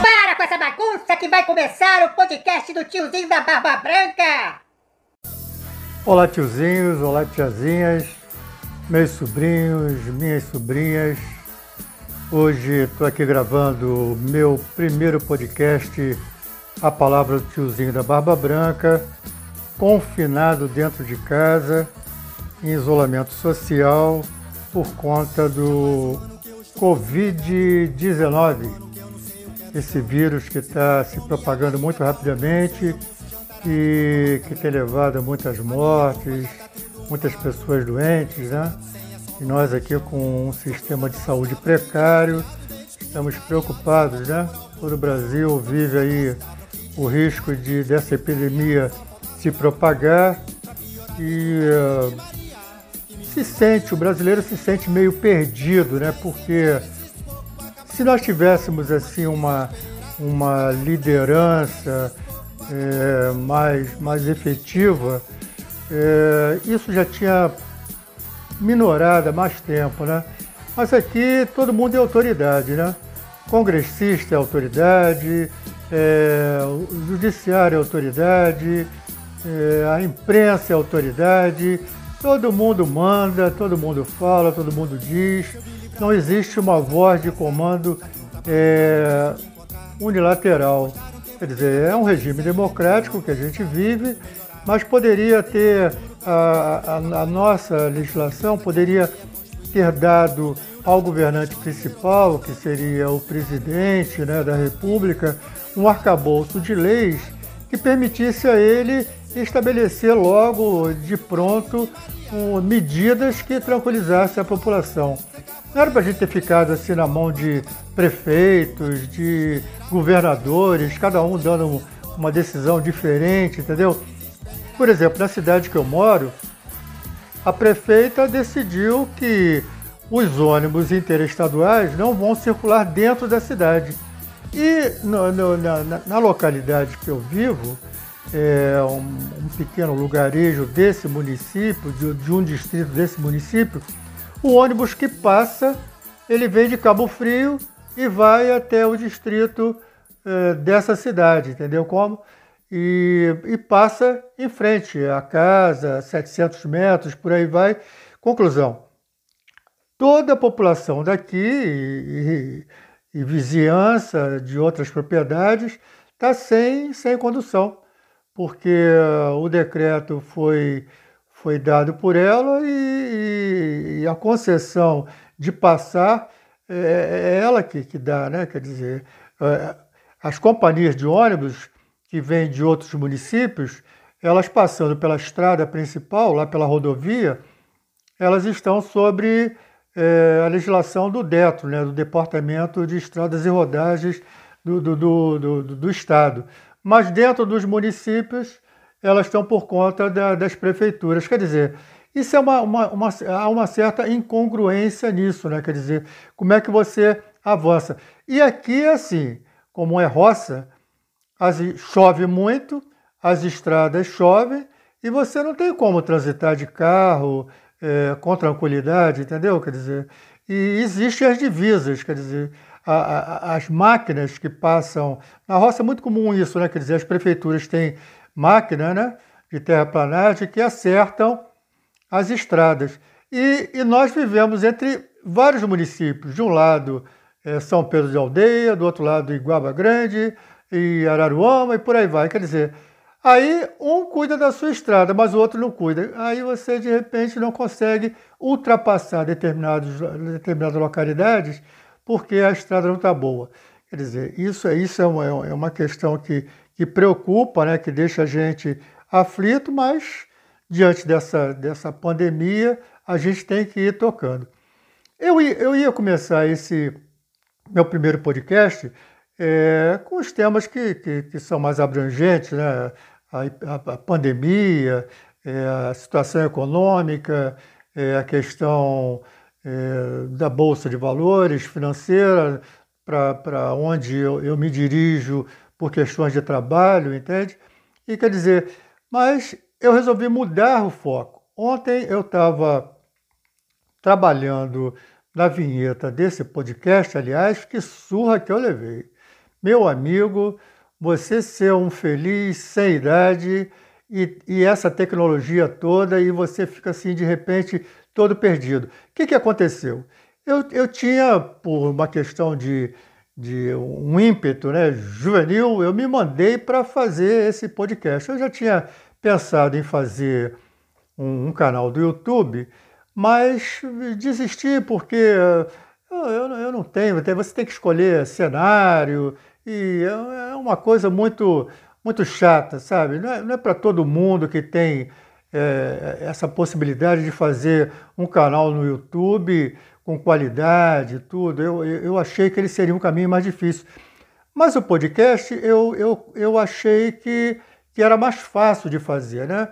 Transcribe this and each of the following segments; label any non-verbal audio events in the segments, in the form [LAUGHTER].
Para com essa bagunça que vai começar o podcast do tiozinho da Barba Branca! Olá tiozinhos, olá tiazinhas, meus sobrinhos, minhas sobrinhas. Hoje estou aqui gravando meu primeiro podcast, A Palavra do Tiozinho da Barba Branca, confinado dentro de casa, em isolamento social por conta do Covid-19, esse vírus que está se propagando muito rapidamente e que tem levado a muitas mortes, muitas pessoas doentes, né? E nós aqui com um sistema de saúde precário, estamos preocupados, né? Todo o Brasil vive aí o risco de dessa epidemia se propagar e uh, se sente, o brasileiro se sente meio perdido, né? Porque se nós tivéssemos assim uma, uma liderança é, mais, mais efetiva, é, isso já tinha minorado há mais tempo, né? Mas aqui todo mundo é autoridade, né? Congressista é autoridade, é, o judiciário é autoridade, é, a imprensa é autoridade, Todo mundo manda, todo mundo fala, todo mundo diz. Não existe uma voz de comando é, unilateral. Quer dizer, é um regime democrático que a gente vive, mas poderia ter a, a, a nossa legislação poderia ter dado ao governante principal, que seria o presidente né, da República, um arcabouço de leis que permitisse a ele estabelecer logo de pronto um, medidas que tranquilizassem a população. Não era para a gente ter ficado assim na mão de prefeitos, de governadores, cada um dando uma decisão diferente, entendeu? Por exemplo, na cidade que eu moro, a prefeita decidiu que os ônibus interestaduais não vão circular dentro da cidade. E no, no, na, na localidade que eu vivo, é, um, um, pequeno lugarejo desse município, de, de, um distrito desse município, o ônibus que passa, ele vem de Cabo Frio e vai até o distrito é, dessa cidade, entendeu como? E, e, passa em frente à casa, 700 metros, por aí vai. Conclusão, toda a população daqui e, e, e vizinhança de outras propriedades está sem, sem condução porque o decreto foi, foi dado por ela e, e a concessão de passar é, é ela que, que dá, né? Quer dizer, é, as companhias de ônibus que vêm de outros municípios, elas passando pela estrada principal, lá pela rodovia, elas estão sobre é, a legislação do DETRO, né, do Departamento de Estradas e Rodagens do, do, do, do, do Estado mas dentro dos municípios elas estão por conta da, das prefeituras. Quer dizer, isso é uma, uma, uma, há uma certa incongruência nisso, né? Quer dizer, como é que você avança? E aqui assim, como é roça, as, chove muito, as estradas chovem e você não tem como transitar de carro é, com tranquilidade, entendeu? Quer dizer, e existem as divisas, quer dizer, a, a, as máquinas que passam. Na roça é muito comum isso, né? Quer dizer, as prefeituras têm máquina né, de terraplanagem que acertam as estradas. E, e nós vivemos entre vários municípios. De um lado, é São Pedro de Aldeia, do outro lado, Iguaba Grande e Araruama e por aí vai. Quer dizer, aí um cuida da sua estrada, mas o outro não cuida. Aí você, de repente, não consegue ultrapassar determinadas localidades porque a estrada não está boa. Quer dizer, isso, é, isso é, uma, é uma questão que, que preocupa, né, que deixa a gente aflito, mas diante dessa, dessa pandemia a gente tem que ir tocando. Eu, eu ia começar esse meu primeiro podcast é, com os temas que, que, que, são mais abrangentes, né? a, a, a pandemia, é, a situação econômica, é, a questão é, da Bolsa de Valores financeira, para onde eu, eu me dirijo por questões de trabalho, entende? E quer dizer, mas eu resolvi mudar o foco. Ontem eu estava trabalhando na vinheta desse podcast, aliás, que surra que eu levei. Meu amigo, você ser um feliz sem idade e, e, essa tecnologia toda e você fica assim de repente todo perdido. O que, que aconteceu? Eu, eu tinha, por uma questão de, de um ímpeto né, juvenil, eu me mandei para fazer esse podcast. Eu já tinha pensado em fazer um, um canal do YouTube, mas desisti porque eu, eu, eu não tenho, você tem que escolher cenário e é, é uma coisa muito muito chata, sabe? Não é, não é para todo mundo que tem é, essa possibilidade de fazer um canal no YouTube com qualidade e tudo. Eu, eu achei que ele seria um caminho mais difícil. Mas o podcast eu, eu, eu achei que, que era mais fácil de fazer, né?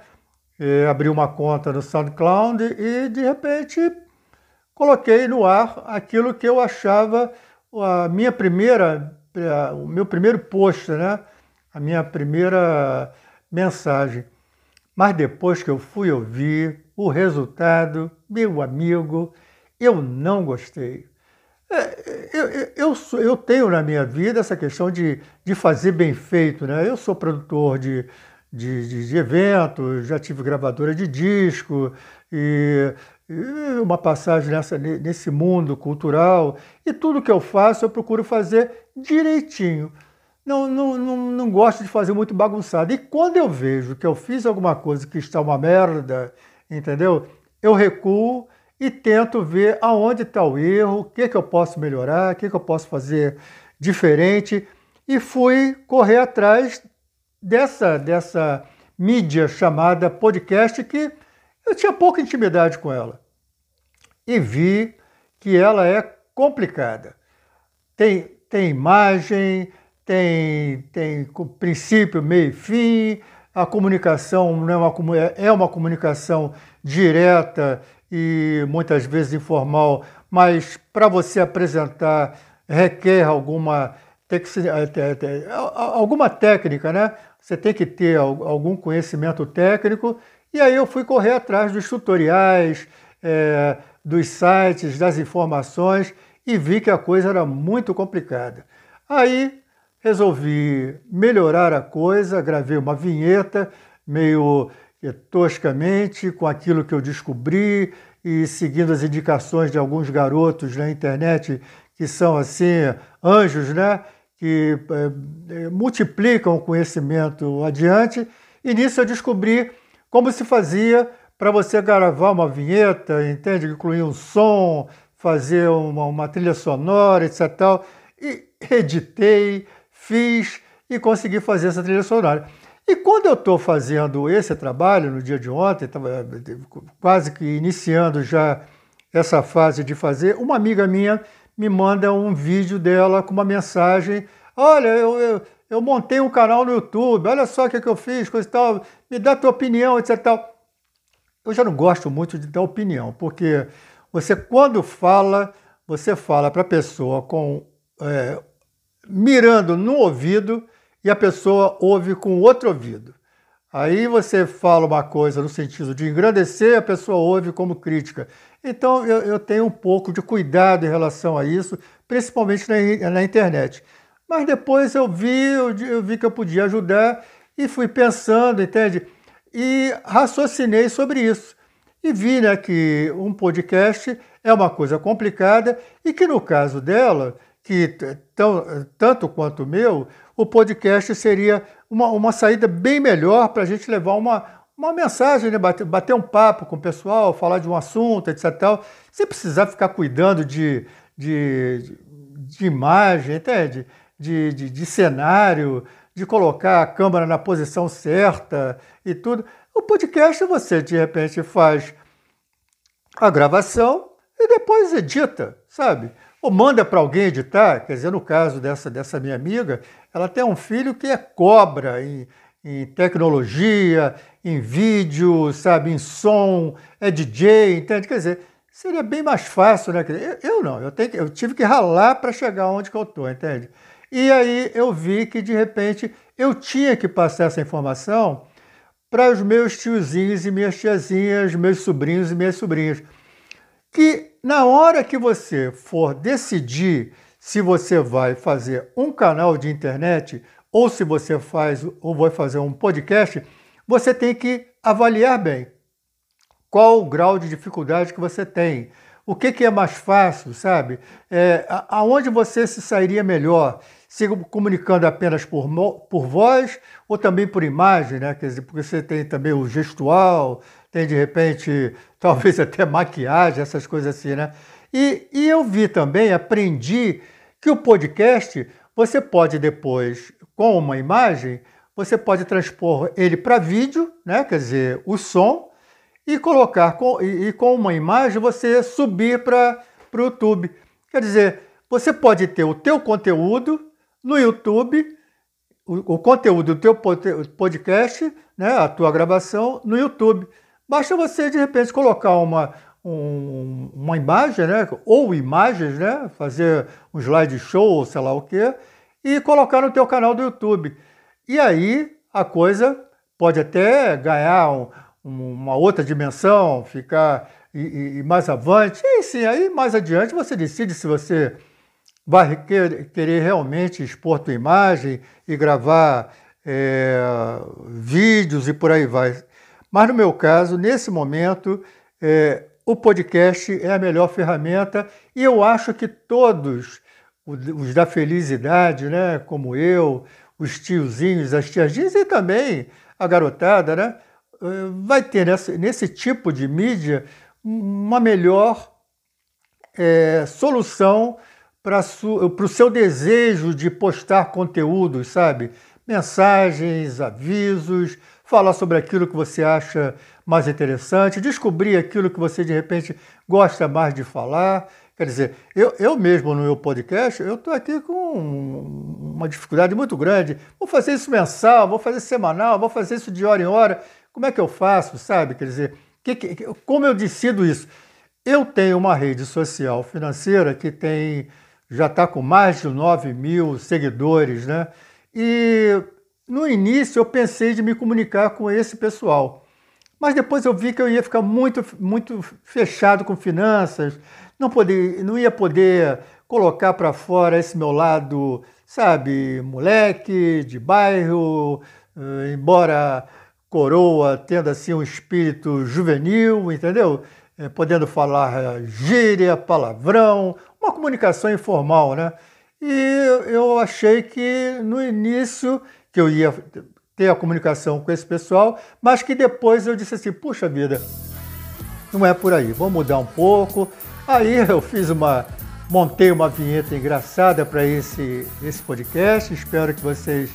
É, abri uma conta no SoundCloud e de repente coloquei no ar aquilo que eu achava a minha primeira, o meu primeiro post, né? A minha primeira mensagem. Mas depois que eu fui ouvir o resultado, meu amigo, eu não gostei. É, eu, eu, eu, eu, tenho na minha vida essa questão de, de fazer bem feito. Né? Eu sou produtor de, de, de, de eventos, já tive gravadora de disco e, e, uma passagem nessa, nesse mundo cultural. E tudo que eu faço eu procuro fazer direitinho não, não, não, não gosto de fazer muito bagunçado. E quando eu vejo que eu fiz alguma coisa que está uma merda, entendeu? Eu recuo e tento ver aonde está o erro, o que, que eu posso melhorar, o que, que eu posso fazer diferente. E fui correr atrás dessa, dessa mídia chamada podcast que eu tinha pouca intimidade com ela. E vi que ela é complicada. Tem, tem imagem, tem, tem princípio, meio e fim, a comunicação não é uma, é uma comunicação direta e muitas vezes informal, mas para você apresentar requer alguma, eh, alguma técnica, né? Você tem que ter algum conhecimento técnico. E aí eu fui correr atrás dos tutoriais, é, dos sites, das informações e vi que a coisa era muito complicada. Aí resolvi melhorar a coisa, gravei uma vinheta meio eh, toscamente com aquilo que eu descobri e seguindo as indicações de alguns garotos na internet que são assim anjos, né? Que é, multiplicam o conhecimento adiante. E nisso eu descobri como se fazia para você gravar uma vinheta, entende? Incluir um som, fazer uma, uma trilha sonora, etc. E editei, fiz e consegui fazer essa trilha sonora. E quando eu estou fazendo esse trabalho, no dia de ontem, estava quase que iniciando já essa fase de fazer, uma amiga minha me manda um vídeo dela com uma mensagem: Olha, eu, eu, eu montei um canal no YouTube, olha só o que, é que eu fiz, coisa e tal, me dá tua opinião, etc. Tal. Eu já não gosto muito de dar opinião, porque você, quando fala, você fala para a pessoa com é, mirando no ouvido e a pessoa ouve com outro ouvido. Aí você fala uma coisa no sentido de engrandecer, a pessoa ouve como crítica. Então eu, eu tenho um pouco de cuidado em relação a isso, principalmente na, na internet. Mas depois eu vi, eu, eu vi que eu podia ajudar e fui pensando, entende? E raciocinei sobre isso. E vi né, que um podcast é uma coisa complicada e que no caso dela que, tão, tanto quanto o meu, o podcast seria uma, uma saída bem melhor para a gente levar uma, uma mensagem, né? bater, bater um papo com o pessoal, falar de um assunto, etc. Tal, sem precisar ficar cuidando de, de, de imagem, entende? De, de, de cenário, de colocar a câmera na posição certa e tudo. O podcast você de repente faz a gravação e depois edita, sabe? Ou manda para alguém editar, quer dizer, no caso dessa, dessa minha amiga, ela tem um filho que é cobra em, em tecnologia, em vídeo, sabe, em som, é DJ, entende? Quer dizer, seria bem mais fácil, né? Eu, eu não, eu, tenho, eu tive que ralar para chegar onde que eu estou, entende? E aí eu vi que, de repente, eu tinha que passar essa informação para os meus tiozinhos e minhas tiazinhas, meus sobrinhos e minhas sobrinhas que na hora que você for decidir se você vai fazer um canal de internet ou se você faz ou vai fazer um podcast, você tem que avaliar bem qual o grau de dificuldade que você tem. O que, que é mais fácil, sabe? É, aonde você se sairia melhor? Se comunicando apenas por, por voz ou também por imagem, né? Quer dizer, porque você tem também o gestual, tem de repente, [LAUGHS] talvez até maquiagem, essas coisas assim, né? E, e eu vi também, aprendi que o podcast você pode depois, com uma imagem, você pode transpor ele para vídeo, né? Quer dizer, o som, e colocar com, e, e com uma imagem você subir para o YouTube. Quer dizer, você pode ter o teu conteúdo no YouTube, o, o conteúdo do teu podcast, né, a tua gravação no YouTube. Basta você, de repente, colocar uma, um, uma imagem, né, ou imagens, né, fazer um slideshow, ou sei lá o quê, e colocar no teu canal do YouTube. E aí a coisa pode até ganhar um, uma outra dimensão, ficar e, e mais avante. E sim, aí mais adiante você decide se você vai querer realmente expor tua imagem e gravar é, vídeos e por aí vai. Mas no meu caso, nesse momento, é, o podcast é a melhor ferramenta e eu acho que todos os da felicidade, né, como eu, os tiozinhos, as tiazinhas e também a garotada, né, vai ter nesse, nesse tipo de mídia uma melhor é, solução para o seu desejo de postar conteúdos, sabe? Mensagens, avisos, falar sobre aquilo que você acha mais interessante, descobrir aquilo que você de repente gosta mais de falar. Quer dizer, eu, eu mesmo no meu podcast, eu estou aqui com uma dificuldade muito grande. Vou fazer isso mensal, vou fazer semanal, vou fazer isso de hora em hora. Como é que eu faço, sabe? Quer dizer, que, que, como eu decido isso? Eu tenho uma rede social financeira que tem já está com mais de 9 mil seguidores, né? E no início eu pensei de me comunicar com esse pessoal. Mas depois eu vi que eu ia ficar muito, muito fechado com finanças, não, poder, não ia poder colocar para fora esse meu lado, sabe, moleque, de bairro, eh, embora coroa tendo assim um espírito juvenil, entendeu? É, podendo falar gíria, palavrão, uma comunicação informal, né? E eu achei que no início que eu ia ter a comunicação com esse pessoal, mas que depois eu disse assim, puxa vida, não é por aí, vamos mudar um pouco. Aí [LAUGHS] eu fiz uma, montei uma vinheta engraçada para esse, esse podcast, espero que vocês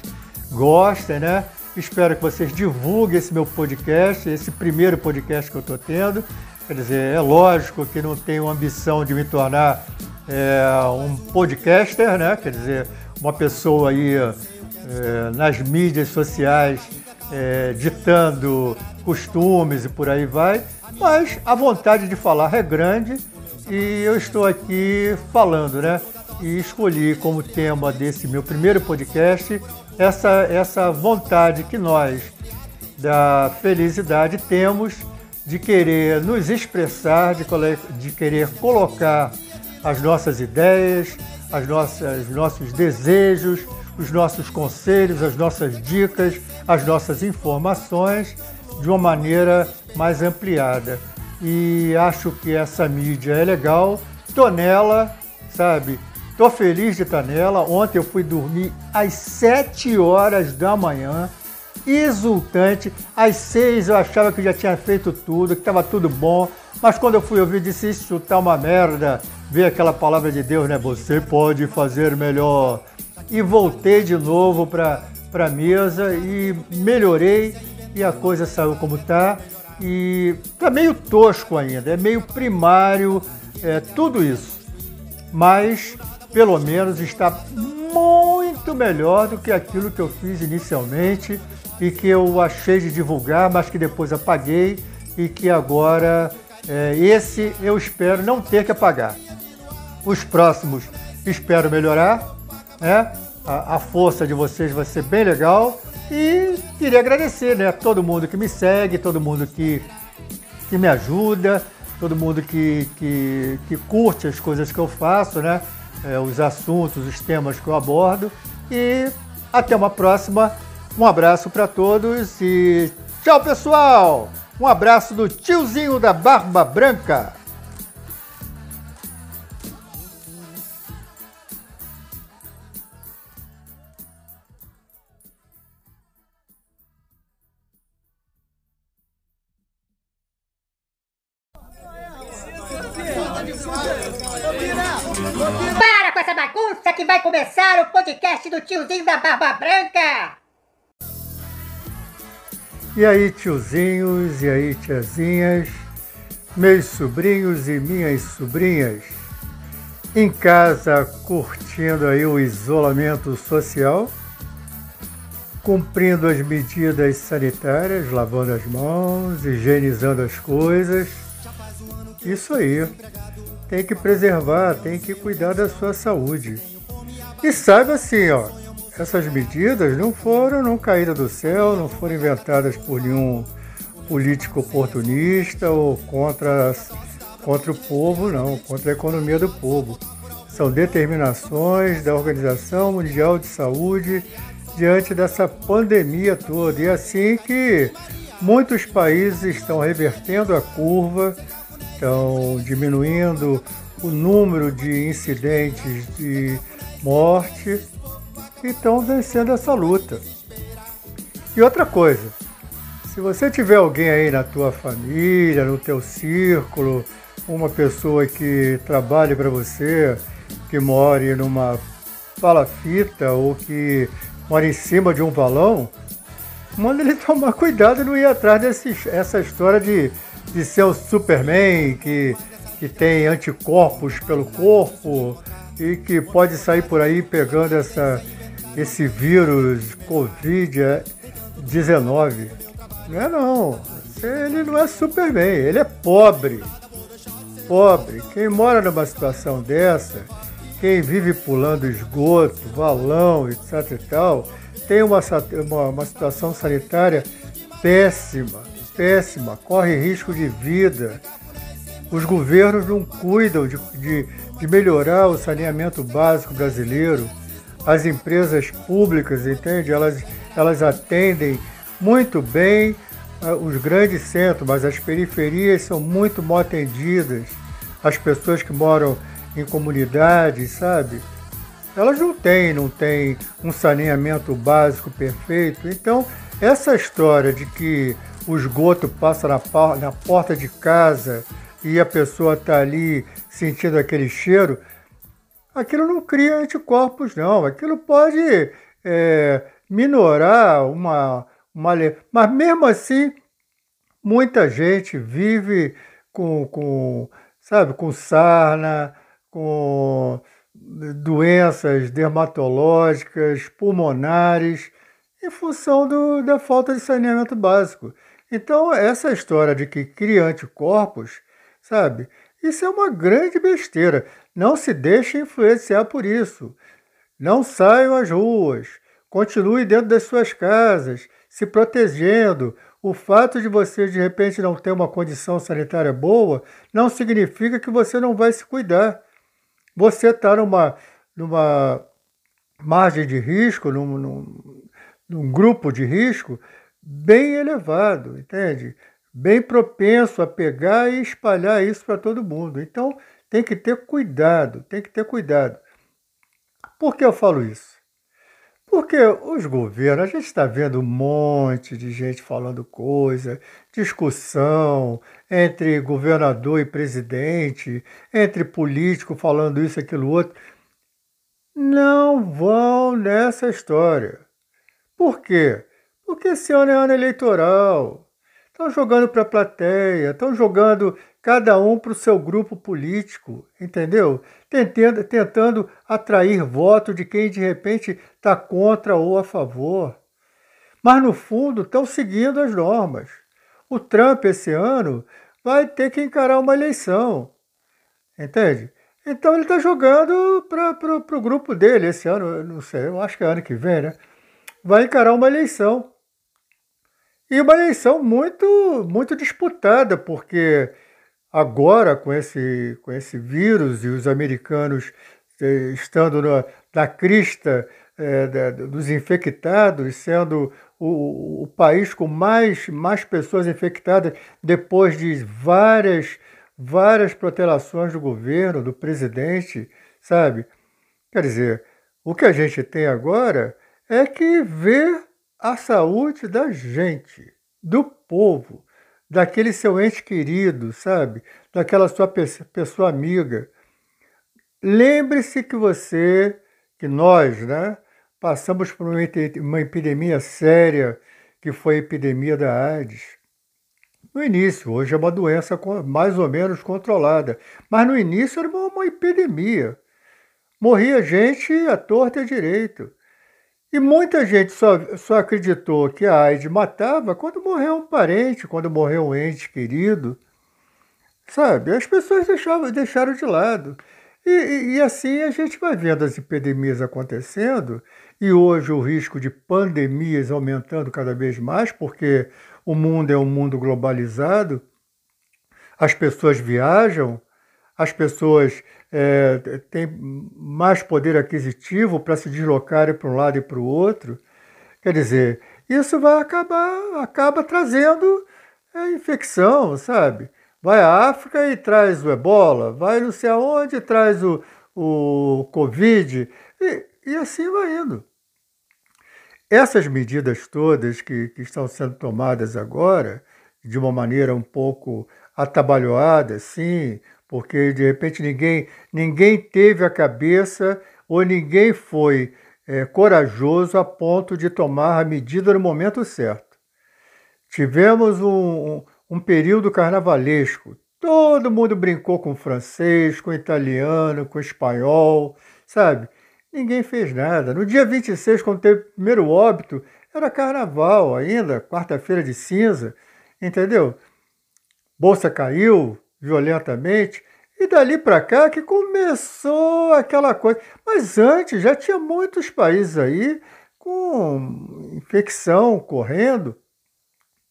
gostem, né? Espero que vocês divulguem esse meu podcast, esse primeiro podcast que eu estou tendo. Quer dizer, é lógico que não tenho ambição de me tornar é, um podcaster, né? Quer dizer, uma pessoa aí é, nas mídias sociais é, ditando costumes e por aí vai, mas a vontade de falar é grande e eu estou aqui falando, né? E escolhi como tema desse meu primeiro podcast essa, essa vontade que nós, da felicidade, temos de querer nos expressar, de, de querer colocar as nossas ideias, as nossas nossos desejos, os nossos conselhos, as nossas dicas, as nossas informações de uma maneira mais ampliada. E acho que essa mídia é legal, tô nela, sabe? Tô feliz de estar nela. Ontem eu fui dormir às 7 horas da manhã, exultante. Às 6 eu achava que já tinha feito tudo, que estava tudo bom. Mas quando eu fui ouvir, disse: Isso tá uma merda. Ver aquela palavra de Deus, né? Você pode fazer melhor. E voltei de novo para a mesa e melhorei e a coisa saiu como tá. E tá meio tosco ainda, é meio primário, é tudo isso. Mas pelo menos está muito melhor do que aquilo que eu fiz inicialmente e que eu achei de divulgar, mas que depois apaguei e que agora é, esse eu espero não ter que apagar. Os próximos espero melhorar, né? A, a força de vocês vai ser bem legal e queria agradecer né, a todo mundo que me segue, todo mundo que, que me ajuda, todo mundo que, que, que curte as coisas que eu faço, né? É, os assuntos, os temas que eu abordo. E até uma próxima. Um abraço para todos e tchau, pessoal! Um abraço do tiozinho da Barba Branca. Para com essa bagunça que vai começar o podcast do tiozinho da Barba Branca! E aí, tiozinhos, e aí, tiazinhas, meus sobrinhos e minhas sobrinhas, em casa curtindo aí o isolamento social, cumprindo as medidas sanitárias, lavando as mãos, higienizando as coisas. Isso aí. Tem que preservar, tem que cuidar da sua saúde. E saiba assim, ó, essas medidas não foram, não caíram do céu, não foram inventadas por nenhum político oportunista ou contra, contra o povo, não, contra a economia do povo. São determinações da Organização Mundial de Saúde diante dessa pandemia toda. E é assim que muitos países estão revertendo a curva, estão diminuindo o número de incidentes de morte e estão vencendo essa luta. E outra coisa, se você tiver alguém aí na tua família, no teu círculo, uma pessoa que trabalhe para você, que more numa palafita ou que mora em cima de um valão, manda ele [LAUGHS] tomar cuidado e não ir atrás dessa história de, de ser o Superman que, que tem anticorpos pelo corpo e que pode sair por aí pegando essa, esse vírus Covid-19. Não é não. Ele não é Superman, ele é pobre. Pobre. Quem mora numa situação dessa, quem vive pulando esgoto, valão, etc e tal, tem uma, uma, uma situação sanitária péssima, péssima, corre risco de vida. Os governos não cuidam de, de, de melhorar o saneamento básico brasileiro as empresas públicas, entende? Elas, elas atendem muito bem uh, os grandes centros, mas as periferias são muito mal atendidas. As pessoas que moram em comunidades, sabe? Elas não têm, não têm um saneamento básico perfeito. Então, essa história de que o esgoto passa na, na porta de casa e a pessoa está ali sentindo aquele cheiro, aquilo não cria anticorpos, não. Aquilo pode é, minorar uma, uma. Mas mesmo assim, muita gente vive com, com sabe, com sarna, com doenças dermatológicas, pulmonares, em função do, da falta de saneamento básico. Então, essa história de que cria anticorpos, sabe, isso é uma grande besteira. Não se deixe influenciar por isso. Não saiam às ruas. Continue dentro das suas casas, se protegendo. O fato de você de repente não ter uma condição sanitária boa não significa que você não vai se cuidar. Você está numa, numa margem de risco, num, num, num grupo de risco bem elevado, entende? Bem propenso a pegar e espalhar isso para todo mundo. Então, tem que ter cuidado, tem que ter cuidado. Por que eu falo isso? Porque os governos, a gente está vendo um monte de gente falando coisa, discussão entre governador e presidente, entre político falando isso, aquilo, outro. Não vão nessa história. Por quê? Porque esse ano é ano eleitoral. Estão jogando para a plateia, estão jogando cada um para o seu grupo político, entendeu? Tentando, tentando atrair voto de quem de repente está contra ou a favor. Mas no fundo estão seguindo as normas. O Trump esse ano vai ter que encarar uma eleição, entende? Então ele está jogando para o grupo dele esse ano, não sei, eu acho que é ano que vem, né? Vai encarar uma eleição. E uma eleição muito, muito disputada, porque agora com esse, com esse vírus e os americanos eh, estando na, na crista é, da, dos infectados, sendo o, o, país com mais, mais pessoas infectadas depois de várias, várias protelações do governo, do presidente, sabe? Quer dizer, o que a gente tem agora é que ver a saúde da gente, do povo, daquele seu ente querido, sabe? Daquela sua pessoa amiga. Lembre-se que você, que nós, né, passamos por uma epidemia séria, que foi a epidemia da AIDS. No início, hoje é uma doença mais ou menos controlada, mas no início era uma epidemia. Morria gente à torta e à direito. E muita gente só, só acreditou que a AIDS matava quando morreu um parente, quando morreu um ente querido. Sabe? As pessoas deixavam, deixaram de lado. E, e, e, assim a gente vai vendo as epidemias acontecendo, e hoje o risco de pandemias aumentando cada vez mais, porque o mundo é um mundo globalizado, as pessoas viajam, as pessoas é, têm mais poder aquisitivo para se deslocarem para um lado e para o outro. Quer dizer, isso vai acabar, acaba trazendo é, infecção, sabe? Vai à África e traz o ebola, vai não sei aonde e traz o, o Covid, e, e assim vai indo. Essas medidas todas que, que estão sendo tomadas agora, de uma maneira um pouco atabalhoada, sim, porque de repente ninguém, ninguém teve a cabeça ou ninguém foi é, corajoso a ponto de tomar a medida no momento certo. Tivemos um, um período carnavalesco. Todo mundo brincou com francês, com italiano, com espanhol, sabe? Ninguém fez nada. No dia 26, quando teve o primeiro óbito, era carnaval ainda, quarta-feira de cinza, entendeu? Bolsa caiu, violentamente. E dali para cá que começou aquela coisa. Mas antes já tinha muitos países aí com infecção correndo,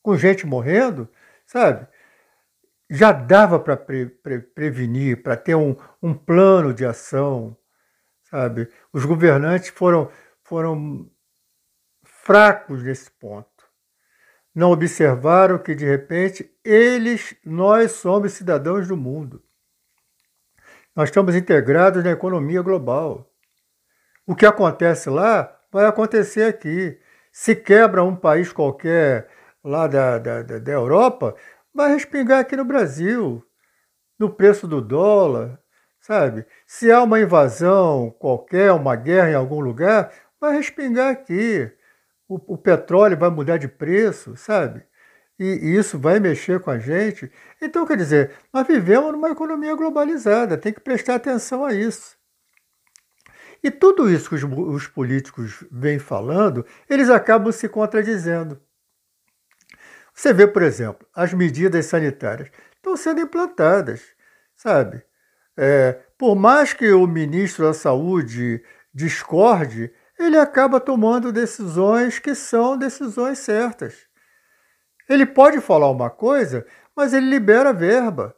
com gente morrendo, sabe? Já dava para pre, pre, prevenir, para ter um, um plano de ação, sabe? Os governantes foram, foram fracos nesse ponto. Não observaram que, de repente, eles, nós somos cidadãos do mundo. Nós estamos integrados na economia global. O que acontece lá vai acontecer aqui. Se quebra um país qualquer lá da, da, da Europa, vai respingar aqui no Brasil, no preço do dólar, sabe? Se há uma invasão qualquer, uma guerra em algum lugar, vai respingar aqui o, o petróleo vai mudar de preço, sabe? E, e isso vai mexer com a gente. Então, quer dizer, nós vivemos numa economia globalizada, tem que prestar atenção a isso. E tudo isso que os, os políticos vêm falando, eles acabam se contradizendo. Você vê, por exemplo, as medidas sanitárias estão sendo implantadas, sabe? É, por mais que o ministro da Saúde discorde, ele acaba tomando decisões que são decisões certas. Ele pode falar uma coisa, mas ele libera verba.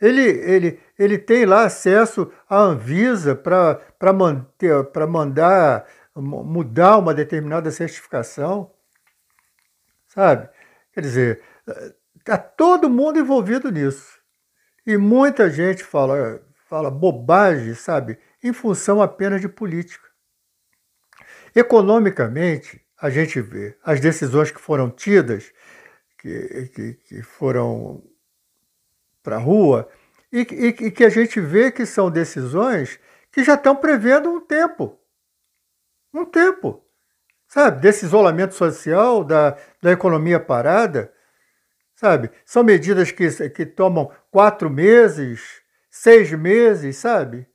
Ele, ele, ele tem lá acesso à Anvisa para mandar mudar uma determinada certificação. Sabe? Quer dizer, está todo mundo envolvido nisso. E muita gente fala, fala bobagem, sabe? Em função apenas de política. Economicamente, a gente vê as decisões que foram tidas, que, que, que foram para a rua, e, e, e que a gente vê que são decisões que já estão prevendo um tempo. Um tempo. Sabe? Desse isolamento social, da, da economia parada. Sabe? São medidas que, que tomam quatro meses, seis meses, sabe?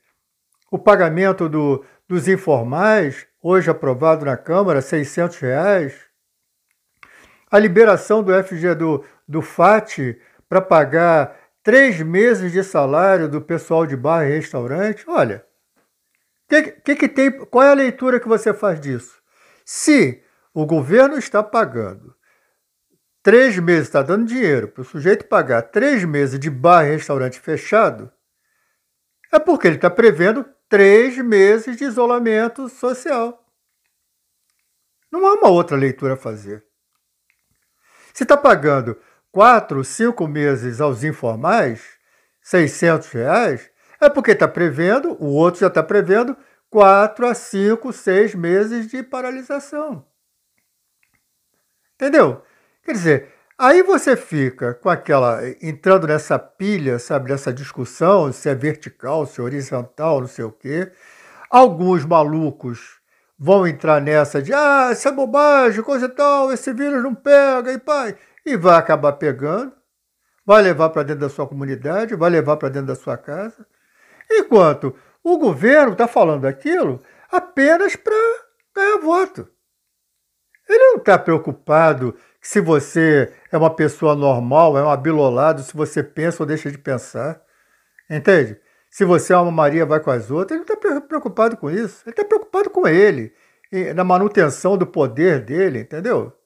O pagamento do, dos informais, hoje aprovado na Câmara, 600 reais. A liberação do FG do, do FAT para pagar três meses de salário do pessoal de bar e restaurante. Olha, que, que, que tem, qual é a leitura que você faz disso? Se o governo está pagando três meses, está dando dinheiro para o sujeito pagar três meses de bar e restaurante fechado, é porque ele está prevendo três meses de isolamento social. Não há uma outra leitura a fazer. Se está pagando quatro, cinco meses aos informais, 600 reais, é porque está prevendo, o outro já está prevendo, quatro a cinco, seis meses de paralisação. Entendeu? Quer dizer, aí você fica com aquela. entrando nessa pilha, sabe, nessa discussão, se é vertical, se é horizontal, não sei o quê. Alguns malucos vão entrar nessa de ah, isso é bobagem, coisa e tal, esse vírus não pega, e pai, e vai acabar pegando, vai levar para dentro da sua comunidade, vai levar para dentro da sua casa. Enquanto o governo está falando aquilo apenas para ganhar voto. Ele não está preocupado se você é uma pessoa normal, é um abilolado, se você pensa ou deixa de pensar. Entende? Se você é uma Maria, vai com as outras. Ele não está preocupado com isso. Ele está preocupado com ele, na manutenção do poder dele, entendeu?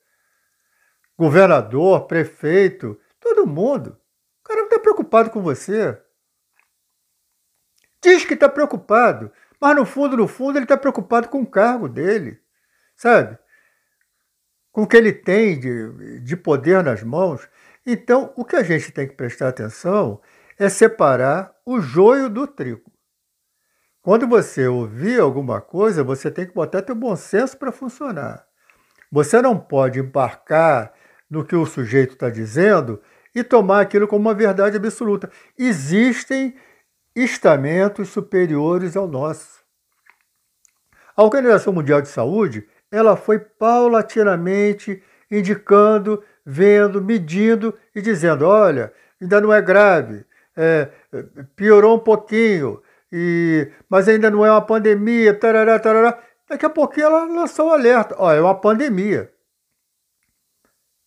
Governador, prefeito, todo mundo. O cara não está preocupado com você. Diz que está preocupado, mas no fundo, no fundo, ele está preocupado com o cargo dele, sabe? Com o que ele tem de, de poder nas mãos. Então, o que a gente tem que prestar atenção é separar o joio do trigo. Quando você ouvir alguma coisa, você tem que botar teu bom senso para funcionar. Você não pode embarcar no que o sujeito está dizendo e tomar aquilo como uma verdade absoluta. Existem estamentos superiores ao nosso. A Organização Mundial de Saúde, ela foi paulatinamente indicando, vendo, medindo e dizendo, olha, ainda não é grave, é, piorou um pouquinho, e, mas ainda não é uma pandemia, tarará, tarará. Daqui a pouquinho ela lançou o alerta, ó, é uma pandemia.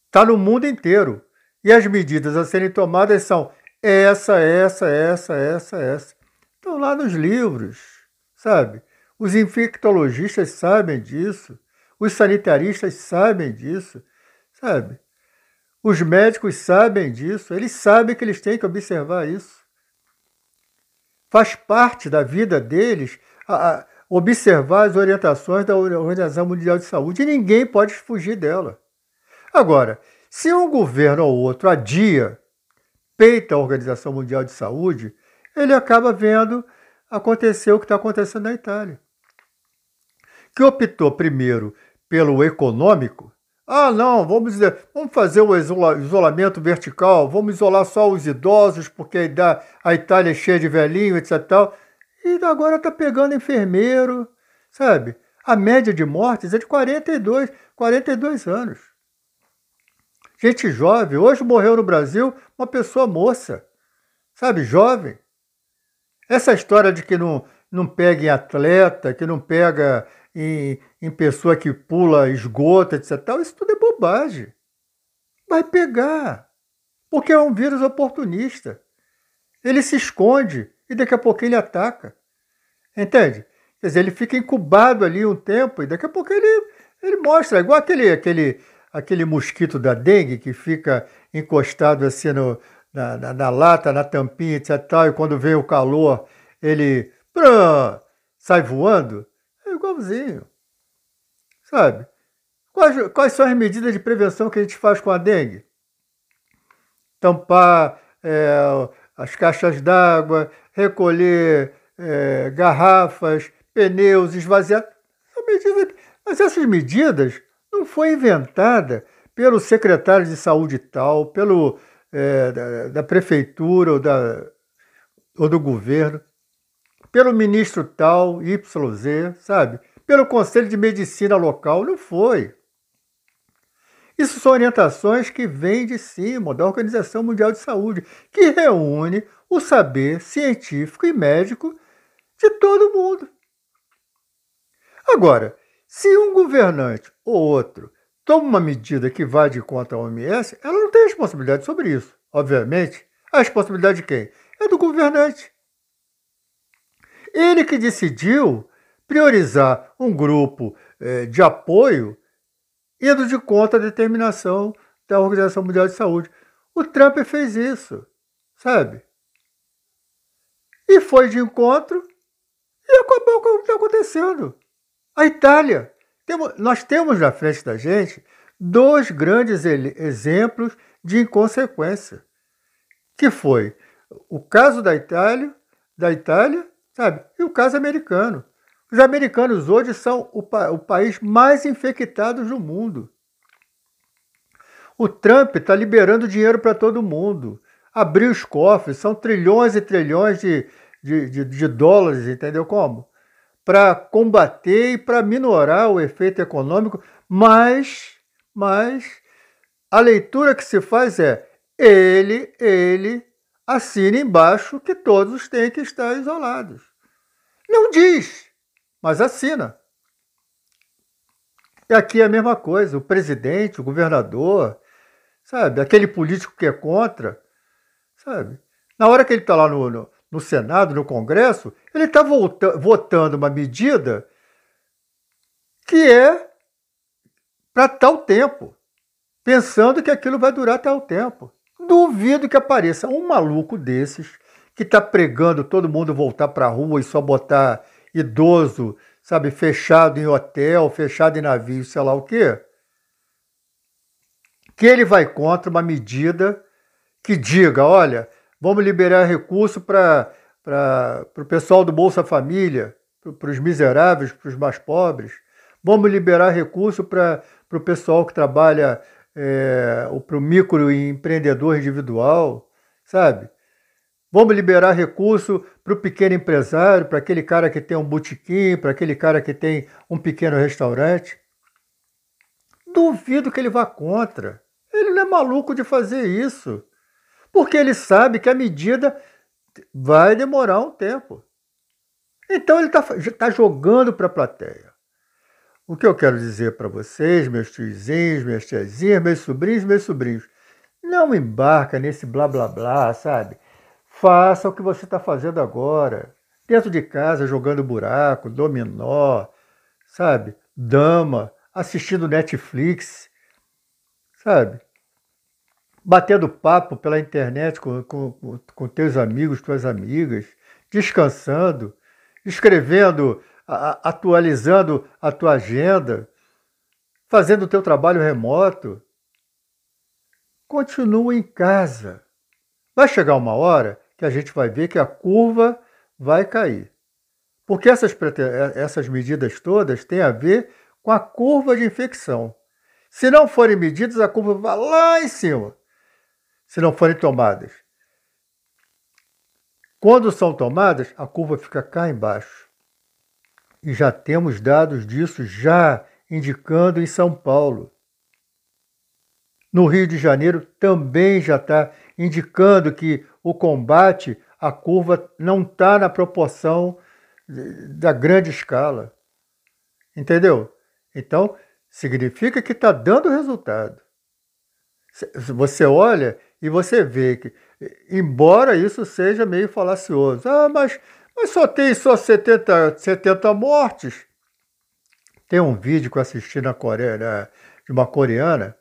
Está no mundo inteiro. E as medidas a serem tomadas são essa, essa, essa, essa, essa. Estão lá nos livros, sabe? Os infectologistas sabem disso, os sanitaristas sabem disso, sabe? Os médicos sabem disso, eles sabem que eles têm que observar isso. Faz parte da vida deles a, a observar as orientações da Organização Mundial de Saúde e ninguém pode fugir dela. Agora, se um governo ou outro adia respeita a Organização Mundial de Saúde, ele acaba vendo acontecer o que está acontecendo na Itália. Que optou primeiro pelo econômico. Ah, não, vamos, vamos fazer o isolamento vertical, vamos isolar só os idosos, porque a Itália é cheia de velhinho, etc. Tal. E agora está pegando enfermeiro, sabe? A média de mortes é de 42, 42 anos gente jovem. Hoje morreu no Brasil uma pessoa moça, sabe, jovem. Essa história de que não, não pega em atleta, que não pega em, em pessoa que pula esgoto, etc. Isso tudo é bobagem. Vai pegar. Porque é um vírus oportunista. Ele se esconde e daqui a pouco ele ataca. Entende? Quer dizer, ele fica incubado ali um tempo e daqui a pouco ele, ele mostra. Igual aquele, aquele, aquele mosquito da dengue que fica encostado assim no, na, na, na, lata, na tampinha, etc. E quando vem o calor, ele sai voando. É igualzinho. Sabe? Quais, quais são as medidas de prevenção que a gente faz com a dengue? Tampar é, as caixas d'água, recolher é, garrafas, pneus, esvaziar. São medidas, mas essas medidas não foi inventada pelo secretário de saúde tal, pelo é, da, da, prefeitura ou, da, ou do governo, pelo ministro tal, YZ, sabe? Pelo conselho de medicina local, não foi. Isso são orientações que vêm de cima da Organização Mundial de Saúde, que reúne o saber científico e médico de todo mundo. Agora, se um governante ou outro toma uma medida que vai de contra a OMS, ela não tem responsabilidade sobre isso. Obviamente, a responsabilidade de quem? É do governante. Ele que decidiu priorizar um grupo eh, de apoio indo de conta a determinação da Organização Mundial de Saúde. O Trump fez isso, sabe? E foi de encontro e acabou com o que está acontecendo. A Itália. Temos, nós temos na frente da gente dois grandes exemplos de inconsequência, que foi o caso da Itália, da Itália, sabe, e o caso americano. Os americanos hoje são o, pa o país mais infectado do mundo. O Trump está liberando dinheiro para todo mundo. Abriu os cofres, são trilhões e trilhões de, de, de, de dólares, entendeu como? Para combater e para minorar o efeito econômico, mas, mas a leitura que se faz é ele, ele assina embaixo que todos têm que estar isolados. Não diz, mas assina. E aqui é a mesma coisa, o presidente, o governador, sabe, aquele político que é contra, sabe? Na hora que ele está lá no, no, no, Senado, no Congresso, ele está votando uma medida que é para tal tempo, pensando que aquilo vai durar tal tempo. Duvido que apareça um maluco desses que está pregando todo mundo voltar para a rua e só botar idoso, sabe, fechado em hotel, fechado em navio, sei lá o quê, que ele vai contra uma medida que diga, olha, vamos liberar recurso para o pessoal do Bolsa Família, para os miseráveis, para os mais pobres, vamos liberar recurso para o pessoal que trabalha, é, para o microempreendedor individual, sabe? Vamos liberar recurso para o pequeno empresário, para aquele cara que tem um botequim, para aquele cara que tem um pequeno restaurante. Duvido que ele vá contra. Ele não é maluco de fazer isso. Porque ele sabe que a medida vai demorar um tempo. Então ele está tá jogando para a plateia. O que eu quero dizer para vocês, meus tiozinhos, minhas tiazinhas, meus sobrinhos, meus sobrinhos, não embarca nesse blá blá blá, sabe? Faça o que você está fazendo agora. Dentro de casa, jogando buraco, dominó, sabe? Dama, assistindo Netflix, sabe? Batendo papo pela internet com, com, com teus amigos, tuas amigas, descansando, escrevendo, atualizando a tua agenda, fazendo o teu trabalho remoto. Continua em casa. Vai chegar uma hora que a gente vai ver que a curva vai cair. Porque essas, essas medidas todas têm a ver com a curva de infecção. Se não forem medidas, a curva vai lá em cima. Se não forem tomadas. Quando são tomadas, a curva fica cá embaixo. E já temos dados disso já indicando em São Paulo. No Rio de Janeiro também já está indicando que o combate, a curva não está na proporção da grande escala. Entendeu? Então, significa que está dando resultado. Você olha e você vê que, embora isso seja meio falacioso, ah, mas, mas só tem só 70, 70 mortes. Tem um vídeo que eu assisti na Coreia, de uma coreana,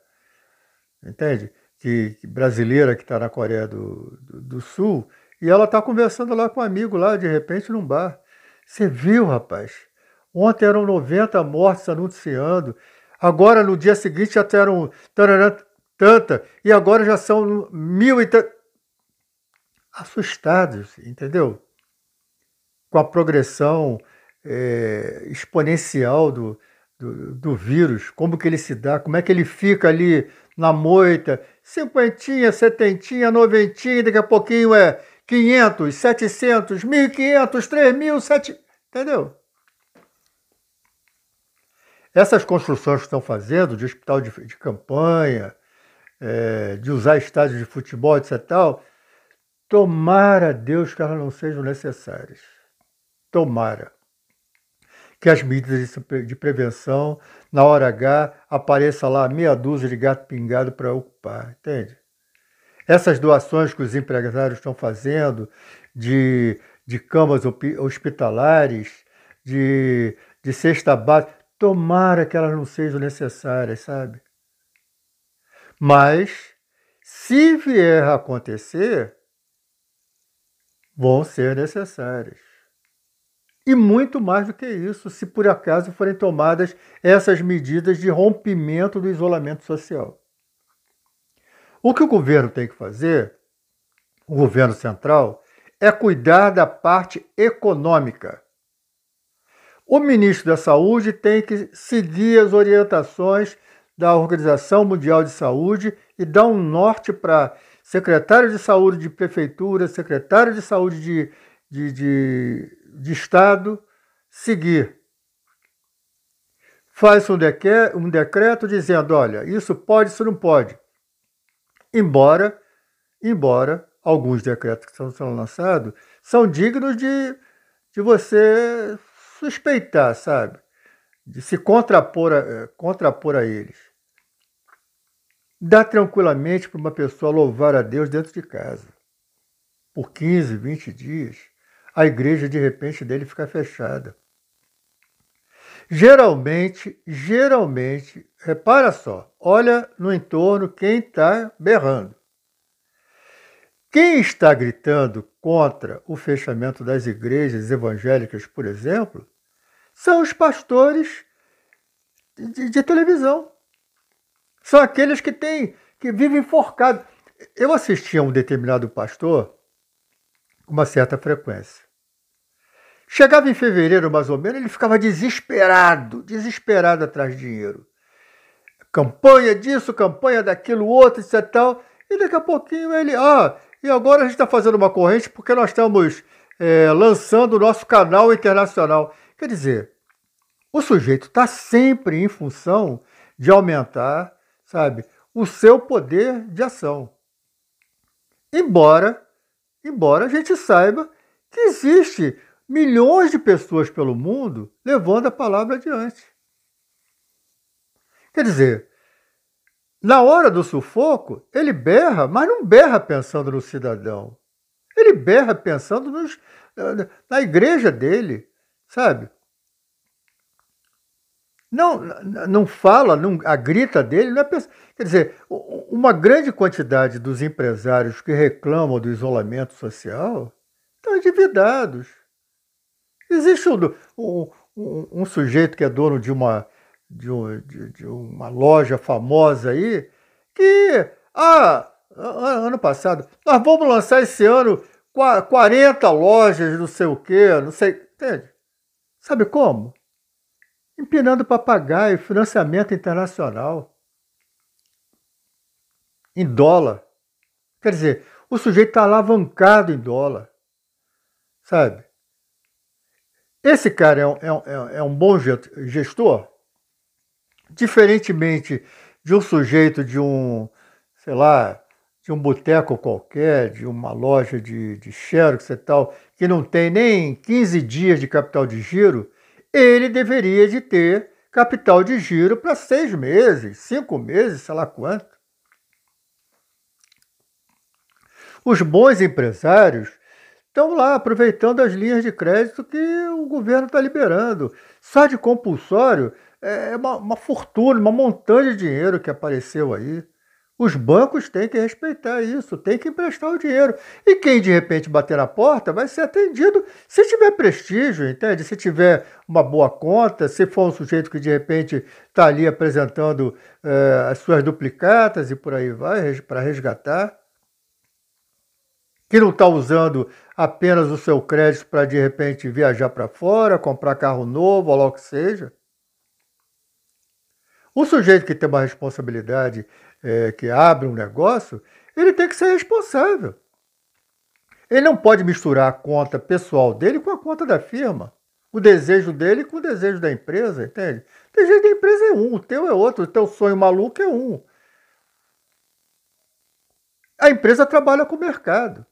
entende? que, brasileira que está na Coreia do, do, do, Sul, e ela está conversando lá com um amigo lá, de repente, num bar. Você viu, rapaz? Ontem eram 90 mortes anunciando, agora no dia seguinte já eram tanta, e agora já são mil e Assustados, entendeu? Com a progressão é, exponencial do, do, do vírus, como que ele se dá, como é que ele fica ali na moita, cinquentinha, setentinha, noventinha, daqui a pouquinho é 500, 700, 1.500, 3.000, 7... Entendeu? Essas construções que estão fazendo de hospital de, de campanha, é, de usar estádios de futebol, etc. Tal, tomara Deus que elas não sejam necessárias. Tomara que as medidas de prevenção, na hora H, apareça lá meia dúzia de gato pingado para ocupar, entende? Essas doações que os empresários estão fazendo de, de camas hospitalares, de, de cesta básica, tomara que elas não sejam necessárias, sabe? Mas, se vier a acontecer, vão ser necessárias. E muito mais do que isso, se por acaso forem tomadas essas medidas de rompimento do isolamento social. O que o governo tem que fazer, o governo central, é cuidar da parte econômica. O ministro da Saúde tem que seguir as orientações da Organização Mundial de Saúde e dar um norte para secretário de saúde de prefeitura, secretário de saúde de, de, de, de estado seguir. Faz um, decreto, um decreto dizendo, olha, isso pode, isso não pode. Embora, embora alguns decretos que sendo lançados são dignos de, de você suspeitar, sabe? De se contrapor a, eh, contrapor a eles. Dá tranquilamente para uma pessoa louvar a Deus dentro de casa. Por 15, 20 dias, a igreja de repente dele fica fechada. Geralmente, geralmente, repara só, olha no entorno quem está berrando. Quem está gritando contra o fechamento das igrejas evangélicas, por exemplo, são os pastores de, de televisão. São aqueles que têm, que vivem enforcados. Eu assistia a um determinado pastor uma certa frequência. Chegava em fevereiro, mais ou menos, ele ficava desesperado, desesperado atrás de dinheiro. Campanha disso, campanha daquilo, outro, etc. Tal. E daqui a pouquinho ele, ah, e agora a gente está fazendo uma corrente porque nós estamos é, lançando o nosso canal internacional. Quer dizer, o sujeito está sempre em função de aumentar sabe? O seu poder de ação. Embora, embora a gente saiba que existe milhões de pessoas pelo mundo levando a palavra adiante. Quer dizer, na hora do sufoco, ele berra, mas não berra pensando no cidadão. Ele berra pensando nos, na igreja dele, sabe? Não, não fala, não, a grita dele não é. Quer dizer, uma grande quantidade dos empresários que reclamam do isolamento social estão endividados. Existe um, um, um sujeito que é dono de uma, de, um, de, de, uma loja famosa aí que, ah, ano passado, nós vamos lançar esse ano 40 lojas, não sei o quê, não sei. Entende? Sabe como? Empinando papagaio, financiamento internacional. Em dólar. Quer dizer, o sujeito está alavancado em dólar. Sabe? Esse cara é um, é um, é um bom gestor? Diferentemente de um sujeito de um, sei lá, de um boteco qualquer, de uma loja de, de xerox e tal, que não tem nem 15 dias de capital de giro, ele deveria de ter capital de giro para seis meses, cinco meses, sei lá quanto. Os bons empresários estão lá aproveitando as linhas de crédito que o governo está liberando. Só de compulsório é uma, uma fortuna, uma montanha de dinheiro que apareceu aí. Os bancos têm que respeitar isso, têm que emprestar o dinheiro. E quem de repente bater na porta vai ser atendido se tiver prestígio, entende? Se tiver uma boa conta, se for um sujeito que de repente está ali apresentando é, as suas duplicatas e por aí vai, para resgatar. Que não está usando apenas o seu crédito para de repente viajar para fora, comprar carro novo, ou lá o que seja. O sujeito que tem uma responsabilidade é, que abre um negócio, ele tem que ser responsável. Ele não pode misturar a conta pessoal dele com a conta da firma. O desejo dele com o desejo da empresa, entende? O desejo da empresa é um, o teu é outro, o teu sonho maluco é um. A empresa trabalha com o mercado.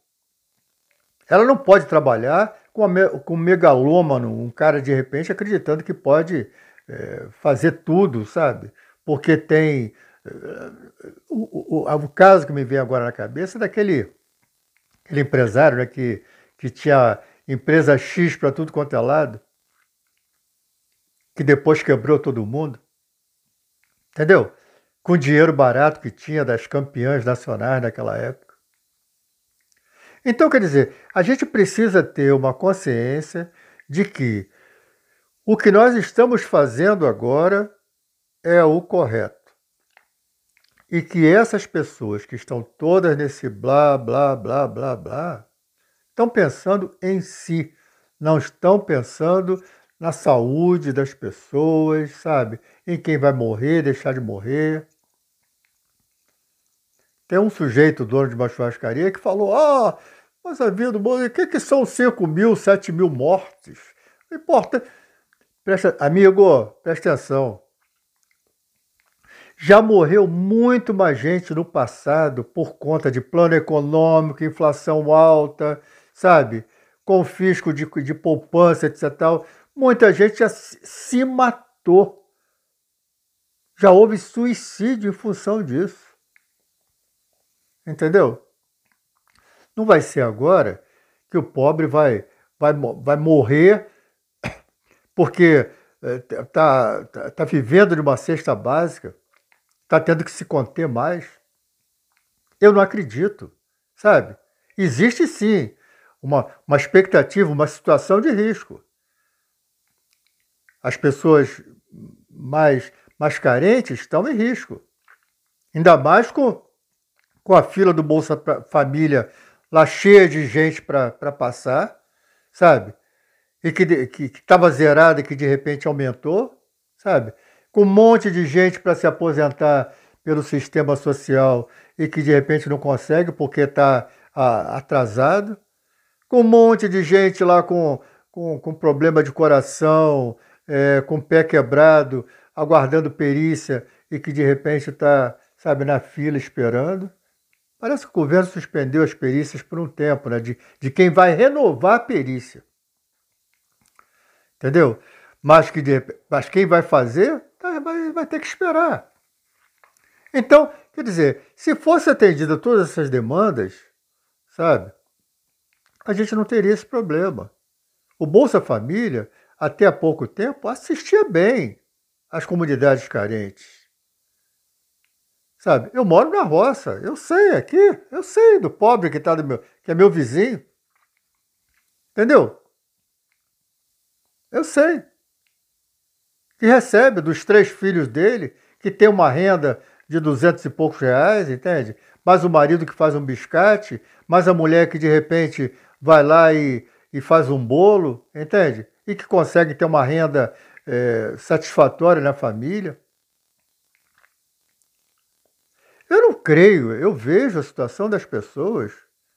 Ela não pode trabalhar com, a, com um megalômano, um cara de repente acreditando que pode é, fazer tudo, sabe? Porque tem o, o, o, caso que me vem agora na cabeça é daquele aquele empresário né, que, que tinha empresa X para tudo quanto é lado, que depois quebrou todo mundo. Entendeu? com o dinheiro barato que tinha das campeãs nacionais naquela época. Então, quer dizer, a gente precisa ter uma consciência de que o que nós estamos fazendo agora é o correto. E que essas pessoas que estão todas nesse blá, blá, blá, blá, blá, estão pensando em si, não estão pensando na saúde das pessoas, sabe? Em quem vai morrer, deixar de morrer. Tem um sujeito, dono de uma churrascaria, que falou: Ah, mas a vida do mundo, o que, que são 5 mil, 7 mil mortes? Não importa. Presta, amigo, presta atenção. Já morreu muito mais gente no passado por conta de plano econômico, inflação alta, sabe? Confisco de, de poupança, etc. Muita gente já se matou. Já houve suicídio em função disso. Entendeu? Não vai ser agora que o pobre vai, vai, vai morrer [COUGHS] porque está tá, tá vivendo de uma cesta básica está tendo que se conter mais. Eu não acredito, sabe? Existe sim uma, uma expectativa, uma situação de risco. As pessoas mais, mais carentes estão em risco. Ainda mais com, com a fila do Bolsa Família lá cheia de gente para passar, sabe? E que estava zerada e que de repente aumentou, sabe? Com um monte de gente para se aposentar pelo sistema social e que de repente não consegue porque está atrasado, com um monte de gente lá com, com, com problema de coração, é, com pé quebrado, aguardando perícia e que de repente está, sabe, na fila esperando. Parece que o governo suspendeu as perícias por um tempo, né? De, de quem vai renovar a perícia. Entendeu? Mas, que de, mas quem vai fazer vai, vai ter que esperar. Então, quer dizer, se fosse atendida todas essas demandas, sabe, a gente não teria esse problema. O Bolsa Família, até há pouco tempo, assistia bem às comunidades carentes. Sabe, eu moro na roça, eu sei aqui, eu sei do pobre que, tá do meu, que é meu vizinho. Entendeu? Eu sei que recebe dos três filhos dele, que tem uma renda de duzentos e poucos reais, entende? Mais o marido que faz um biscate, mais a mulher que de repente vai lá e, e faz um bolo, entende? E que consegue ter uma renda é, satisfatória na família. Eu não creio, eu vejo a situação das pessoas.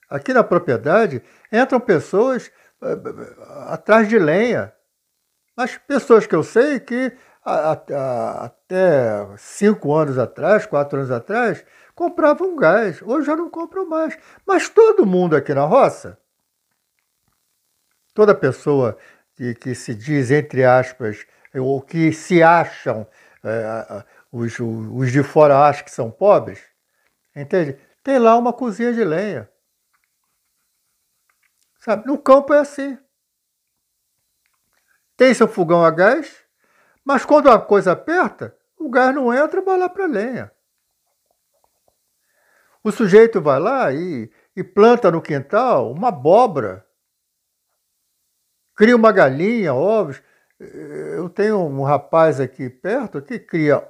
Aqui na propriedade entram pessoas é, é, atrás de lenha, mas pessoas que eu sei que a, a, até cinco anos atrás, quatro anos atrás, compravam gás. Hoje já não compram mais. Mas todo mundo aqui na roça, toda pessoa que, que se diz, entre aspas, ou que se acham, é, os, os de fora acham que são pobres, entende? Tem lá uma cozinha de lenha. Sabe? No campo é assim tem seu fogão a gás, mas quando a coisa aperta, o gás não entra, vai lá para a lenha. O sujeito vai lá e, e planta no quintal uma abóbora, cria uma galinha, ovos. Eu tenho um rapaz aqui perto que cria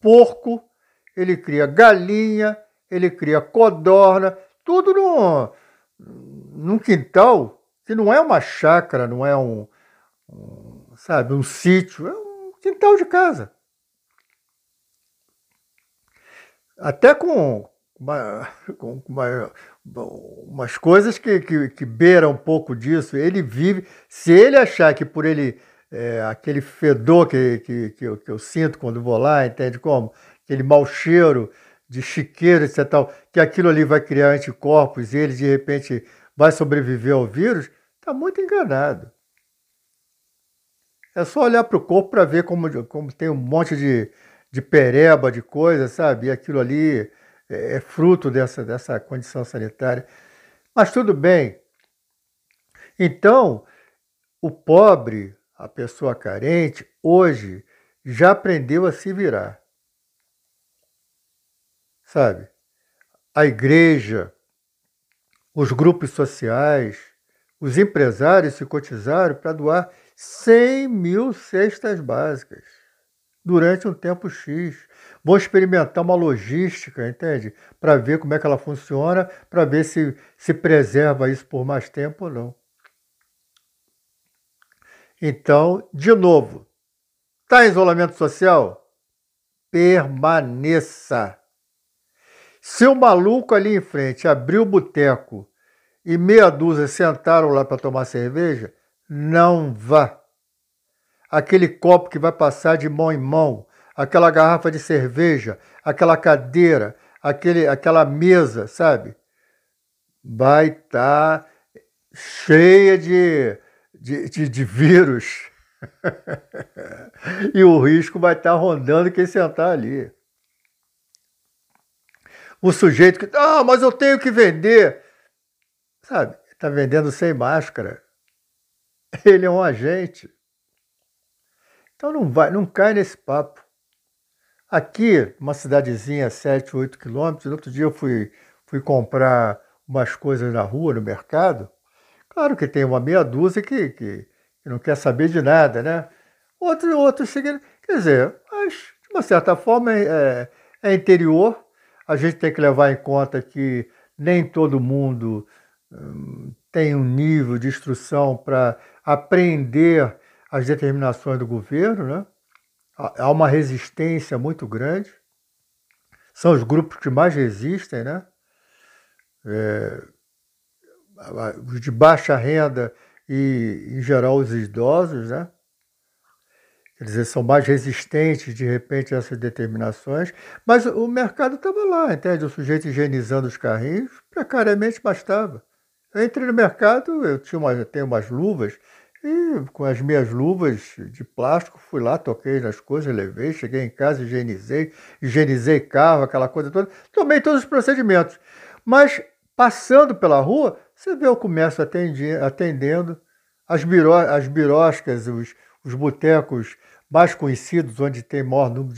porco, ele cria galinha, ele cria codorna, tudo no, num quintal que não é uma chácara, não é um, sabe, um sítio, é um quintal de casa. Até com, uma, [LAUGHS] com uma, umas coisas que, que, que beiram um pouco disso. Ele vive, se ele achar que por ele, é, aquele fedor que, que, que, eu, que eu sinto quando vou lá, entende como? Aquele mau cheiro de chiqueiro, etc. Tal, que aquilo ali vai criar anticorpos e ele de repente vai sobreviver ao vírus, está muito enganado. É só olhar para o corpo para ver como, como tem um monte de, de pereba, de coisa, sabe? E aquilo ali é, é fruto dessa, dessa condição sanitária. Mas tudo bem. Então, o pobre, a pessoa carente, hoje já aprendeu a se virar. sabe? A igreja, os grupos sociais, os empresários se cotizaram para doar 100 mil cestas básicas durante um tempo X. Vou experimentar uma logística, entende? Para ver como é que ela funciona, para ver se se preserva isso por mais tempo ou não. Então, de novo, está em isolamento social? Permaneça. Se o maluco ali em frente abriu o boteco e meia dúzia sentaram lá para tomar cerveja, não vá. Aquele copo que vai passar de mão em mão, aquela garrafa de cerveja, aquela cadeira, aquele, aquela mesa, sabe? Vai estar tá cheia de, de, de, de vírus. [LAUGHS] e o risco vai estar tá rondando quem sentar ali. O sujeito que, ah, mas eu tenho que vender. Sabe, está vendendo sem máscara. [LAUGHS] Ele é um agente. Então não vai, não cai nesse papo. Aqui, uma cidadezinha, 7, 8 quilômetros, outro dia eu fui, fui comprar umas coisas na rua, no mercado. Claro que tem uma meia dúzia que, que, que não quer saber de nada, né? Outro, outro seguindo. Quer dizer, mas de uma certa forma é, é, é interior. A gente tem que levar em conta que nem todo mundo tem um nível de instrução para aprender as determinações do governo, né? há uma resistência muito grande. São os grupos que mais resistem, né? É, os de baixa renda e, em geral, os idosos, né? Quer dizer, são mais resistentes, de repente, a essas determinações. Mas o mercado estava lá, entende? O sujeito higienizando os carrinhos, precariamente bastava. Eu entrei no mercado, eu tinha uma, tenho umas luvas, e com as minhas luvas de plástico, fui lá, toquei nas coisas, levei, cheguei em casa, higienizei, higienizei carro, aquela coisa toda, tomei todos os procedimentos. Mas passando pela rua, você vê o comércio atendendo, as, biró, as biroscas, os, os botecos mais conhecidos, onde tem maior número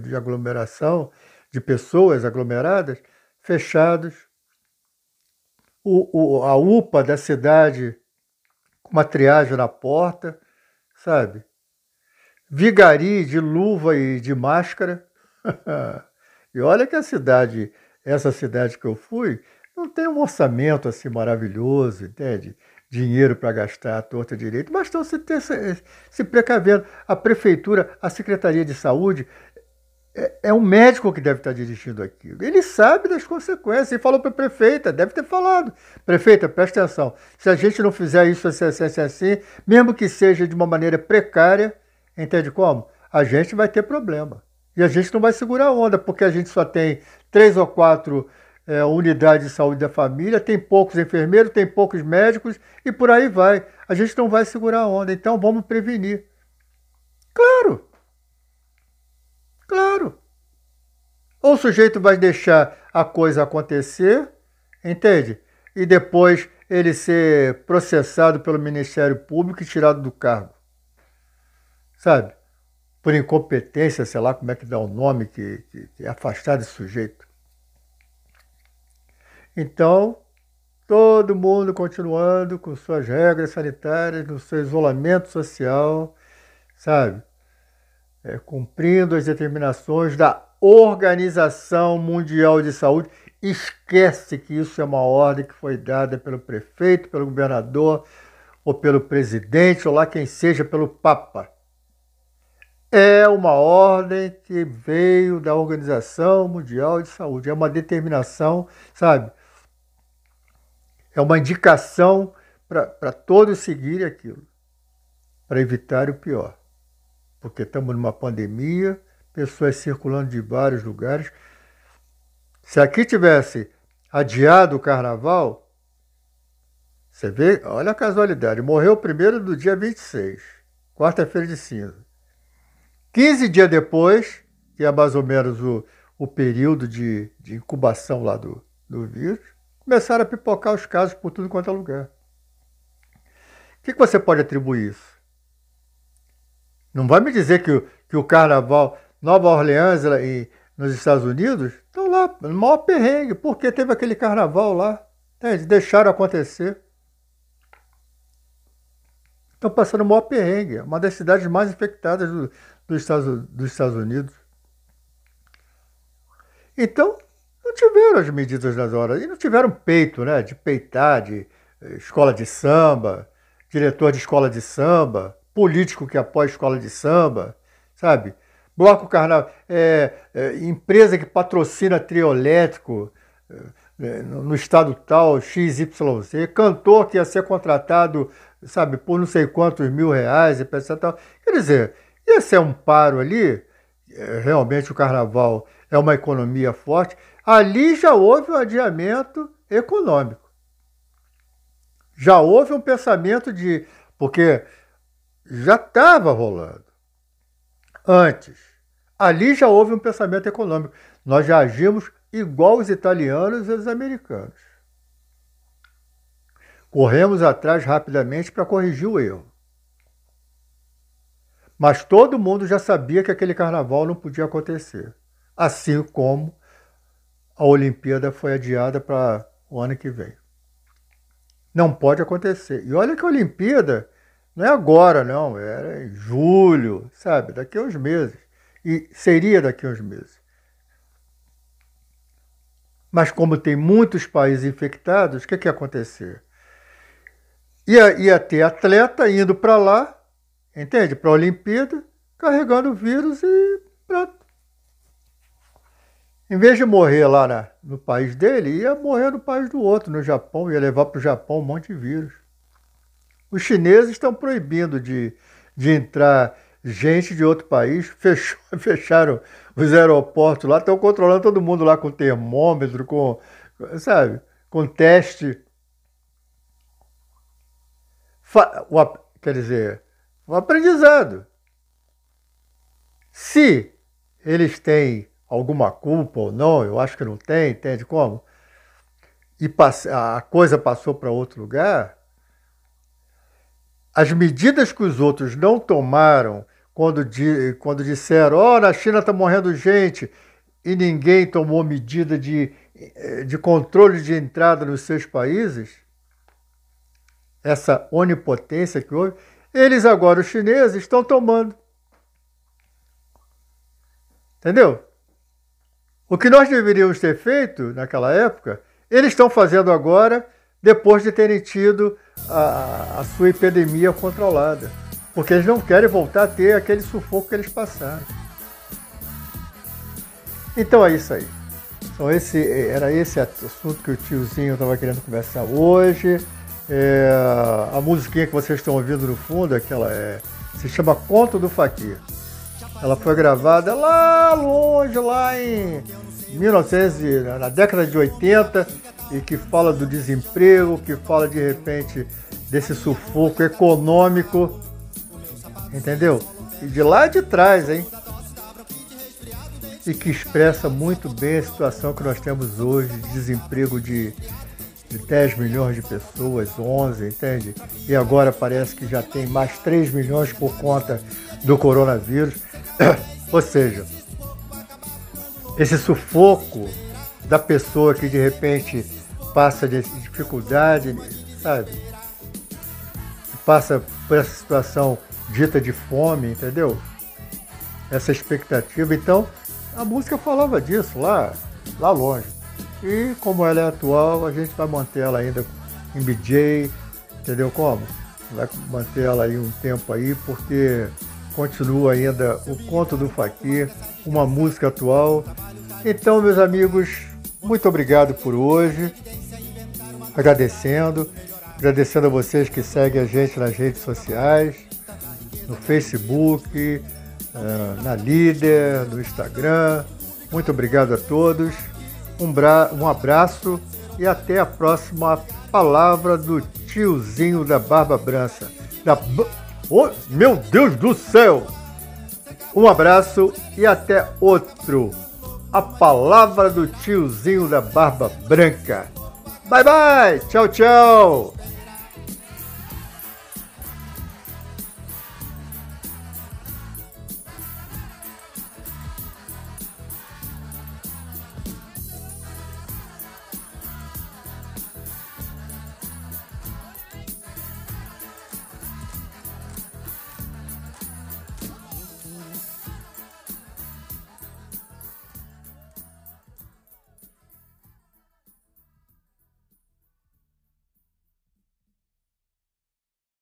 de aglomeração, de pessoas aglomeradas, fechados o, o, a UPA da cidade com uma triagem na porta, sabe? Vigari de luva e de máscara. [LAUGHS] e olha que a cidade, essa cidade que eu fui, não tem um orçamento assim maravilhoso, entende? Dinheiro para gastar à torta direito, mas estão se, se, se precavendo. A prefeitura, a Secretaria de Saúde é, é um médico que deve estar dirigindo aquilo. Ele sabe das consequências. Ele falou para a prefeita, deve ter falado. Prefeita, presta atenção. Se a gente não fizer isso assim, assim, assim, assim, mesmo que seja de uma maneira precária, entende como? A gente vai ter problema. E a gente não vai segurar a onda, porque a gente só tem três ou quatro é, unidades de saúde da família, tem poucos enfermeiros, tem poucos médicos e por aí vai. A gente não vai segurar a onda, então vamos prevenir. Claro, Claro. Ou o sujeito vai deixar a coisa acontecer, entende? E depois ele ser processado pelo Ministério Público e tirado do cargo. Sabe? Por incompetência, sei lá como é que dá o nome, que, que, que é afastar esse sujeito. Então, todo mundo continuando com suas regras sanitárias, no seu isolamento social, sabe? É, cumprindo as determinações da Organização Mundial de Saúde. Esquece que isso é uma ordem que foi dada pelo prefeito, pelo governador, ou pelo presidente, ou lá quem seja, pelo Papa. É uma ordem que veio da Organização Mundial de Saúde. É uma determinação, sabe? É uma indicação para todos seguirem aquilo, para evitar o pior porque estamos numa pandemia, pessoas circulando de vários lugares. Se aqui tivesse adiado o carnaval, você vê, olha a casualidade, morreu primeiro do dia 26, quarta-feira de cinza. 15 dias depois, que é mais ou menos o, o período de, de incubação lá do, do vírus, começaram a pipocar os casos por tudo quanto é lugar. O que, que você pode atribuir isso? Não vai me dizer que, que o carnaval, Nova Orleans e nos Estados Unidos estão lá, no maior perrengue, porque teve aquele carnaval lá. Entende? Deixaram acontecer. Estão passando o maior perrengue. Uma das cidades mais infectadas do, dos, Estados, dos Estados Unidos. Então, não tiveram as medidas das horas. E não tiveram peito, né? De peitar, de eh, escola de samba, diretor de escola de samba, político que apoia escola de samba, sabe? Bloco Carnaval, é, é, empresa que patrocina trio elétrico é, no estado tal, XYZ, cantor que ia ser contratado, sabe, por não sei quantos mil reais, etc. Tal. Quer dizer, esse é um paro ali, é, realmente o carnaval é uma economia forte, ali já houve um adiamento econômico. Já houve um pensamento de. Porque já estava rolando antes. Ali já houve um pensamento econômico. Nós já agimos igual os italianos e os americanos. Corremos atrás rapidamente para corrigir o erro. Mas todo mundo já sabia que aquele carnaval não podia acontecer. Assim como a Olimpíada foi adiada para o ano que vem. Não pode acontecer. E olha que a Olimpíada não é agora, não, era em julho, sabe? Daqui a uns meses. E seria daqui a uns meses. Mas como tem muitos países infectados, o que, que ia acontecer? Ia, ia ter atleta indo para lá, entende? Para a Olimpíada, carregando o vírus e pronto. Em vez de morrer lá na, no país dele, ia morrer no país do outro, no Japão, ia levar para o Japão um monte de vírus. Os chineses estão proibindo de, de entrar gente de outro país, [LAUGHS] fechou, fecharam os aeroportos lá, estão controlando todo mundo lá com termômetro, com, sabe, com teste. Fa, o, quer dizer, o aprendizado. Se eles têm alguma culpa ou não, eu acho que não tem, entende como? E a coisa passou para outro lugar, as medidas que os outros não tomaram quando, di, quando disseram, ó, oh, na China está morrendo gente, e ninguém tomou medida de, de controle de entrada nos seus países, essa onipotência que houve, eles agora, os chineses, estão tomando. Entendeu? O que nós deveríamos ter feito naquela época, eles estão fazendo agora, depois de terem tido a, a sua epidemia controlada. Porque eles não querem voltar a ter aquele sufoco que eles passaram. Então é isso aí. Então esse, era esse assunto que o tiozinho estava querendo conversar hoje. É, a musiquinha que vocês estão ouvindo no fundo, aquela é, se chama Conto do Faquir. Ela foi gravada lá longe, lá em 1900, na década de 80, e que fala do desemprego, que fala de repente desse sufoco econômico, entendeu? E de lá de trás, hein? E que expressa muito bem a situação que nós temos hoje, de desemprego de, de 10 milhões de pessoas, 11, entende? E agora parece que já tem mais 3 milhões por conta do coronavírus. [COUGHS] Ou seja, esse sufoco da pessoa que de repente passa de dificuldade, sabe? Passa por essa situação dita de fome, entendeu? Essa expectativa. Então, a música falava disso lá, lá longe. E como ela é atual, a gente vai manter ela ainda em BJ, entendeu como? Vai manter ela aí um tempo aí, porque continua ainda o Conto do Faquir, uma música atual. Então, meus amigos, muito obrigado por hoje. Agradecendo, agradecendo a vocês que seguem a gente nas redes sociais, no Facebook, eh, na Líder, no Instagram. Muito obrigado a todos. Um, um abraço e até a próxima palavra do tiozinho da Barba Branca. Da Oh, meu Deus do céu! Um abraço e até outro. A palavra do tiozinho da barba branca. Bye bye! Tchau, tchau!